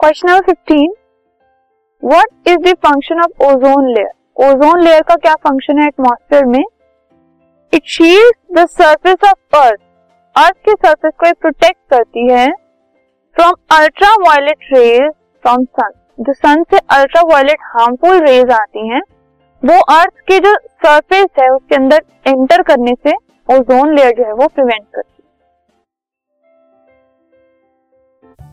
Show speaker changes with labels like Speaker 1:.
Speaker 1: Question number fifteen what is the function of ozone layer ozone layer का क्या function है atmosphere में? It shield the surface of earth earth के surface को protect करती है from ultraviolet rays from sun जो sun से अल्ट्रा वायलेट हार्मफुल रेज आती हैं। वो अर्थ के जो सरफेस है, उसके अंदर एंटर करने से ओजोन लेयर जो है वो प्रिवेंट करती